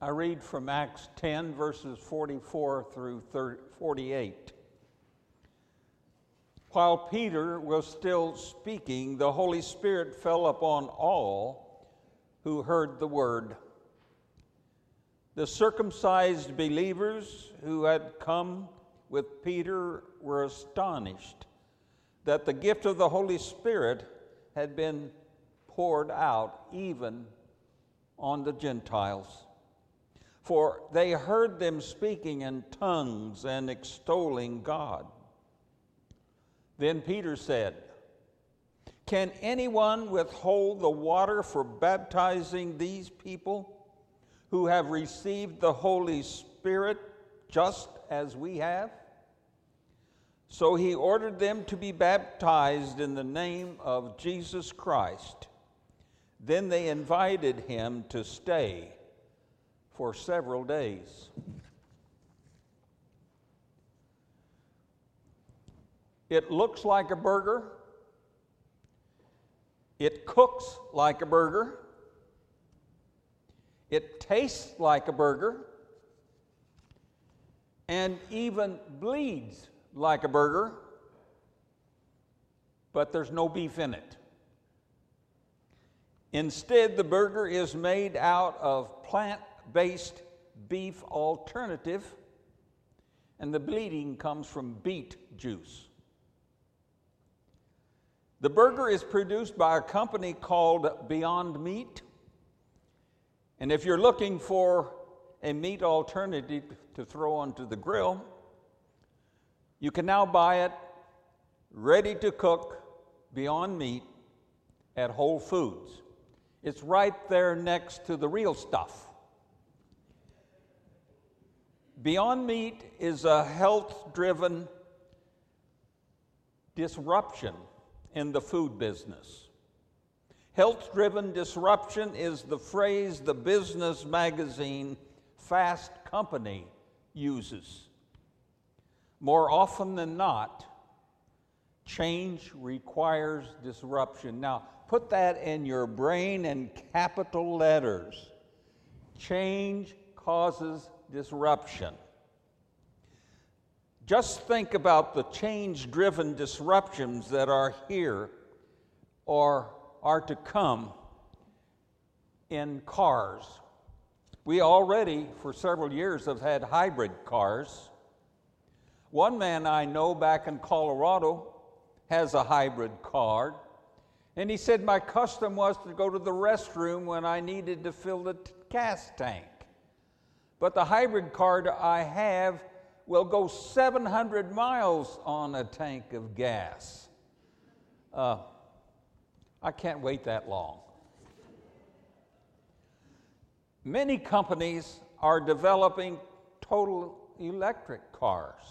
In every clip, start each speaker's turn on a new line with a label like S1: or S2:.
S1: I read from Acts 10, verses 44 through 48. While Peter was still speaking, the Holy Spirit fell upon all who heard the word. The circumcised believers who had come with Peter were astonished that the gift of the Holy Spirit had been poured out even on the Gentiles. For they heard them speaking in tongues and extolling God. Then Peter said, Can anyone withhold the water for baptizing these people who have received the Holy Spirit just as we have? So he ordered them to be baptized in the name of Jesus Christ. Then they invited him to stay for several days. It looks like a burger. It cooks like a burger. It tastes like a burger. And even bleeds like a burger. But there's no beef in it. Instead, the burger is made out of plant based beef alternative, and the bleeding comes from beet juice. The burger is produced by a company called Beyond Meat. And if you're looking for a meat alternative to throw onto the grill, you can now buy it ready to cook Beyond Meat at Whole Foods. It's right there next to the real stuff. Beyond Meat is a health driven disruption in the food business. Health driven disruption is the phrase the business magazine Fast Company uses. More often than not, change requires disruption. Now, put that in your brain in capital letters. Change causes disruption. Just think about the change driven disruptions that are here or are to come in cars. We already, for several years, have had hybrid cars. One man I know back in Colorado has a hybrid car. And he said, My custom was to go to the restroom when I needed to fill the t- gas tank. But the hybrid car I have will go 700 miles on a tank of gas. Uh, I can't wait that long. Many companies are developing total electric cars.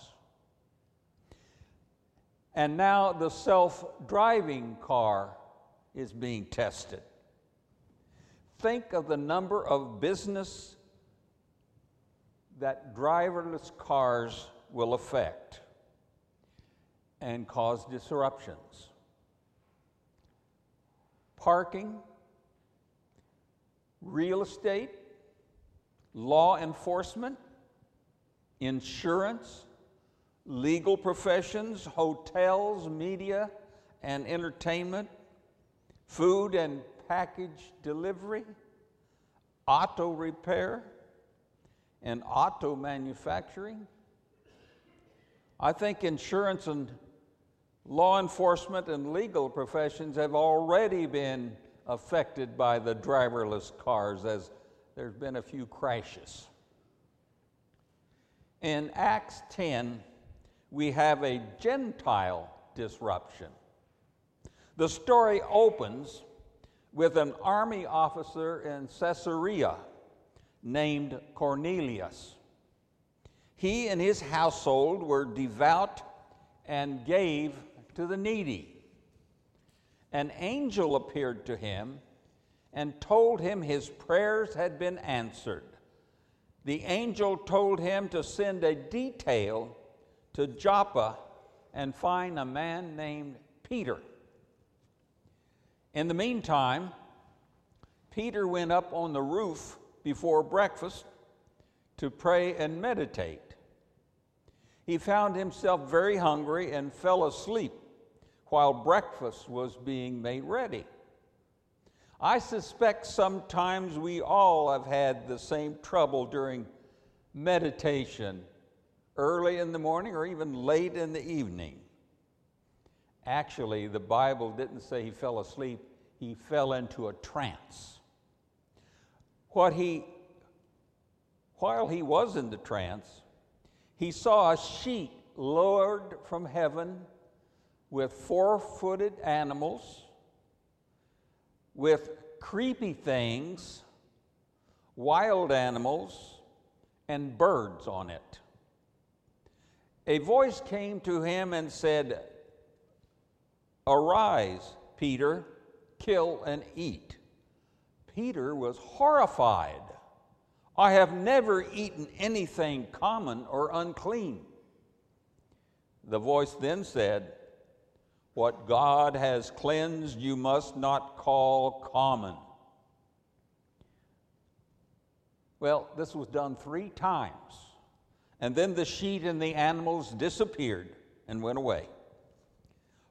S1: And now the self driving car is being tested. Think of the number of business that driverless cars will affect and cause disruptions. Parking, real estate, law enforcement, insurance, legal professions, hotels, media and entertainment, food and package delivery, auto repair and auto manufacturing. I think insurance and law enforcement and legal professions have already been affected by the driverless cars as there's been a few crashes. In Acts 10, we have a Gentile disruption. The story opens with an army officer in Caesarea named Cornelius. He and his household were devout and gave to the needy. An angel appeared to him and told him his prayers had been answered. The angel told him to send a detail to Joppa and find a man named Peter. In the meantime, Peter went up on the roof before breakfast to pray and meditate. He found himself very hungry and fell asleep while breakfast was being made ready. I suspect sometimes we all have had the same trouble during meditation, early in the morning or even late in the evening. Actually, the Bible didn't say he fell asleep, he fell into a trance. What he, while he was in the trance, he saw a sheet lowered from heaven with four footed animals, with creepy things, wild animals, and birds on it. A voice came to him and said, Arise, Peter, kill and eat. Peter was horrified. I have never eaten anything common or unclean. The voice then said, What God has cleansed, you must not call common. Well, this was done three times. And then the sheet and the animals disappeared and went away.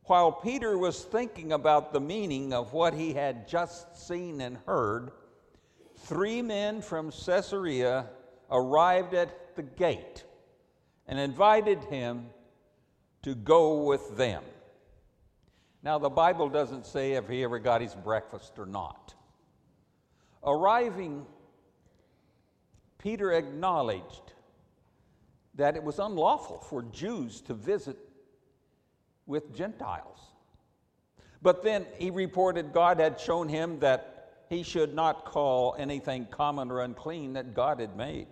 S1: While Peter was thinking about the meaning of what he had just seen and heard, three men from Caesarea arrived at the gate and invited him to go with them. Now, the Bible doesn't say if he ever got his breakfast or not. Arriving, Peter acknowledged that it was unlawful for Jews to visit with Gentiles. But then he reported God had shown him that he should not call anything common or unclean that God had made.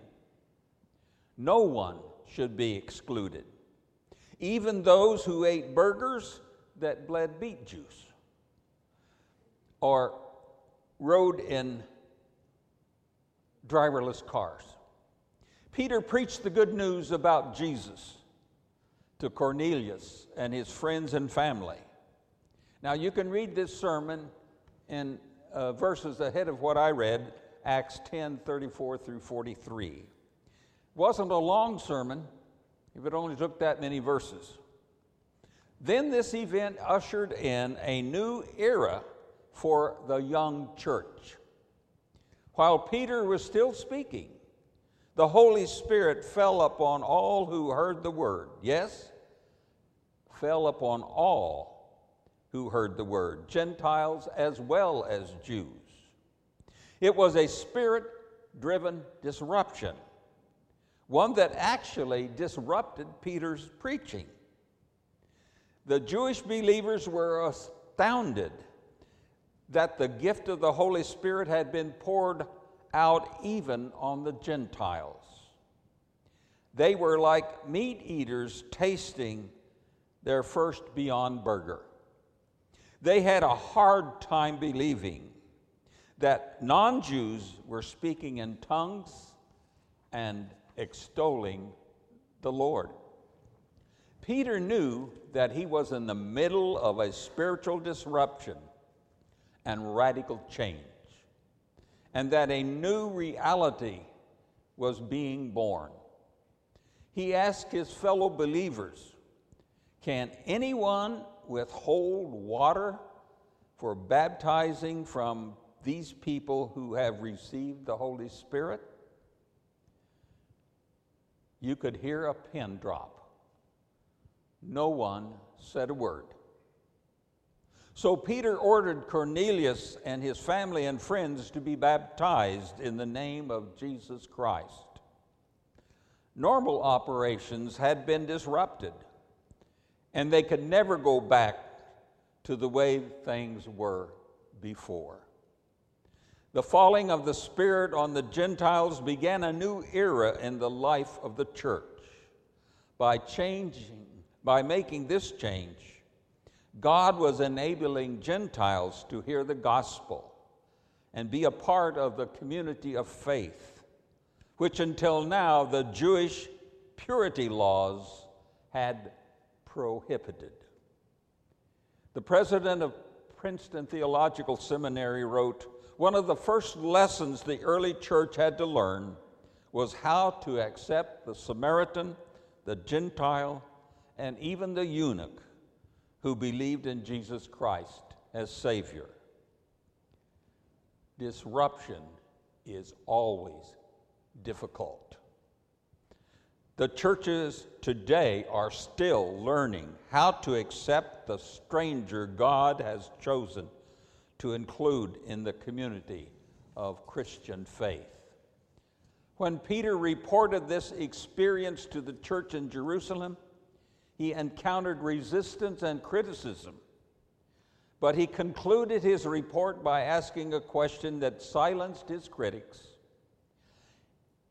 S1: No one should be excluded, even those who ate burgers that bled beet juice or rode in driverless cars. Peter preached the good news about Jesus to Cornelius and his friends and family. Now, you can read this sermon in uh, verses ahead of what I read, Acts 10 34 through 43. It wasn't a long sermon if it only took that many verses. Then this event ushered in a new era for the young church. While Peter was still speaking, the Holy Spirit fell upon all who heard the word. Yes? Fell upon all who heard the word, Gentiles as well as Jews. It was a spirit driven disruption, one that actually disrupted Peter's preaching. The Jewish believers were astounded that the gift of the Holy Spirit had been poured out even on the Gentiles. They were like meat eaters tasting their first Beyond Burger. They had a hard time believing that non Jews were speaking in tongues and extolling the Lord. Peter knew that he was in the middle of a spiritual disruption and radical change and that a new reality was being born. He asked his fellow believers Can anyone withhold water for baptizing from these people who have received the Holy Spirit? You could hear a pin drop. No one said a word. So Peter ordered Cornelius and his family and friends to be baptized in the name of Jesus Christ. Normal operations had been disrupted, and they could never go back to the way things were before. The falling of the Spirit on the Gentiles began a new era in the life of the church. By changing, by making this change, God was enabling Gentiles to hear the gospel and be a part of the community of faith, which until now the Jewish purity laws had prohibited. The president of Princeton Theological Seminary wrote One of the first lessons the early church had to learn was how to accept the Samaritan, the Gentile, and even the eunuch who believed in Jesus Christ as Savior. Disruption is always difficult. The churches today are still learning how to accept the stranger God has chosen to include in the community of Christian faith. When Peter reported this experience to the church in Jerusalem, he encountered resistance and criticism. But he concluded his report by asking a question that silenced his critics.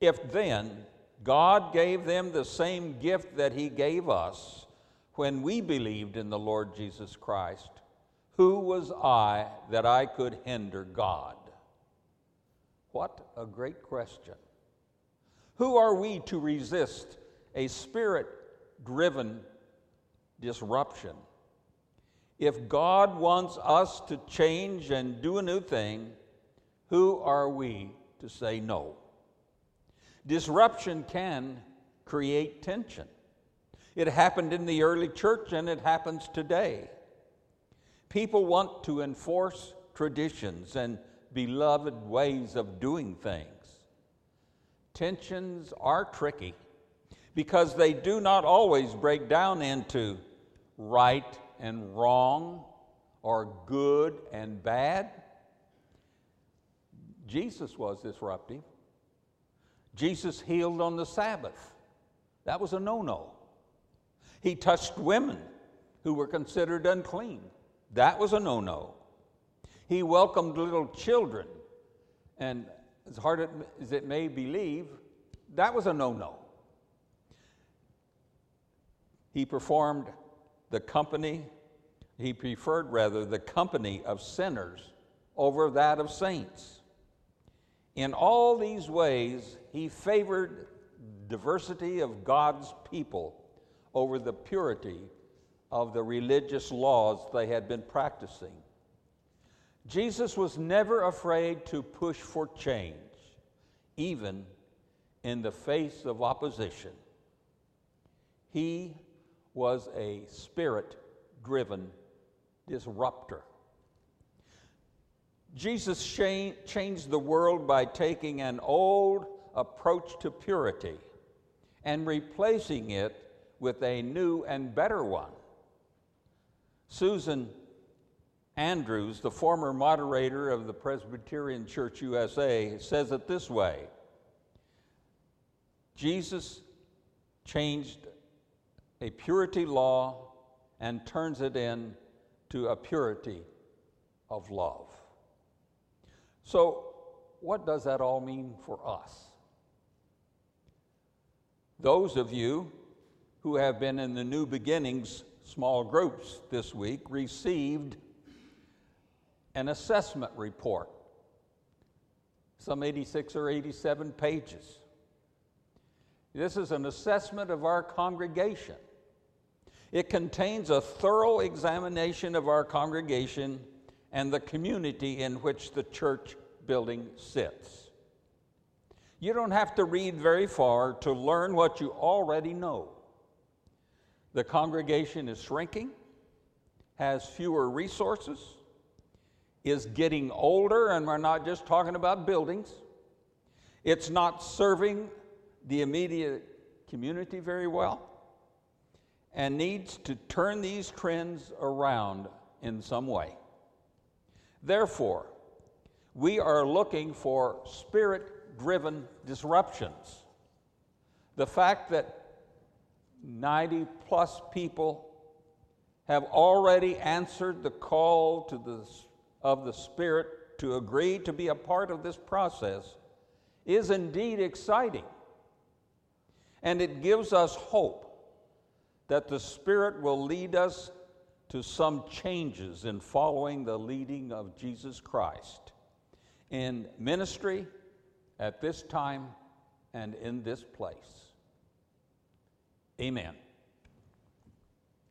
S1: If then God gave them the same gift that he gave us when we believed in the Lord Jesus Christ, who was I that I could hinder God? What a great question. Who are we to resist a spirit driven disruption? If God wants us to change and do a new thing, who are we to say no? Disruption can create tension. It happened in the early church and it happens today. People want to enforce traditions and beloved ways of doing things. Tensions are tricky because they do not always break down into right and wrong or good and bad. Jesus was disruptive. Jesus healed on the Sabbath. That was a no no. He touched women who were considered unclean. That was a no no. He welcomed little children. And as hard as it may believe, that was a no no. He performed the company, he preferred rather the company of sinners over that of saints. In all these ways, he favored diversity of God's people over the purity of the religious laws they had been practicing. Jesus was never afraid to push for change, even in the face of opposition. He was a spirit driven disruptor. Jesus changed the world by taking an old approach to purity and replacing it with a new and better one. Susan Andrews, the former moderator of the Presbyterian Church USA, says it this way Jesus changed a purity law and turns it into a purity of love. So, what does that all mean for us? Those of you who have been in the New Beginnings small groups this week received an assessment report, some 86 or 87 pages. This is an assessment of our congregation. It contains a thorough examination of our congregation and the community in which the church building sits. You don't have to read very far to learn what you already know. The congregation is shrinking, has fewer resources, is getting older, and we're not just talking about buildings. It's not serving the immediate community very well and needs to turn these trends around in some way. Therefore, we are looking for spirit driven disruptions. The fact that 90 plus people have already answered the call the, of the Spirit to agree to be a part of this process is indeed exciting. And it gives us hope that the Spirit will lead us to some changes in following the leading of Jesus Christ in ministry at this time and in this place. Amen.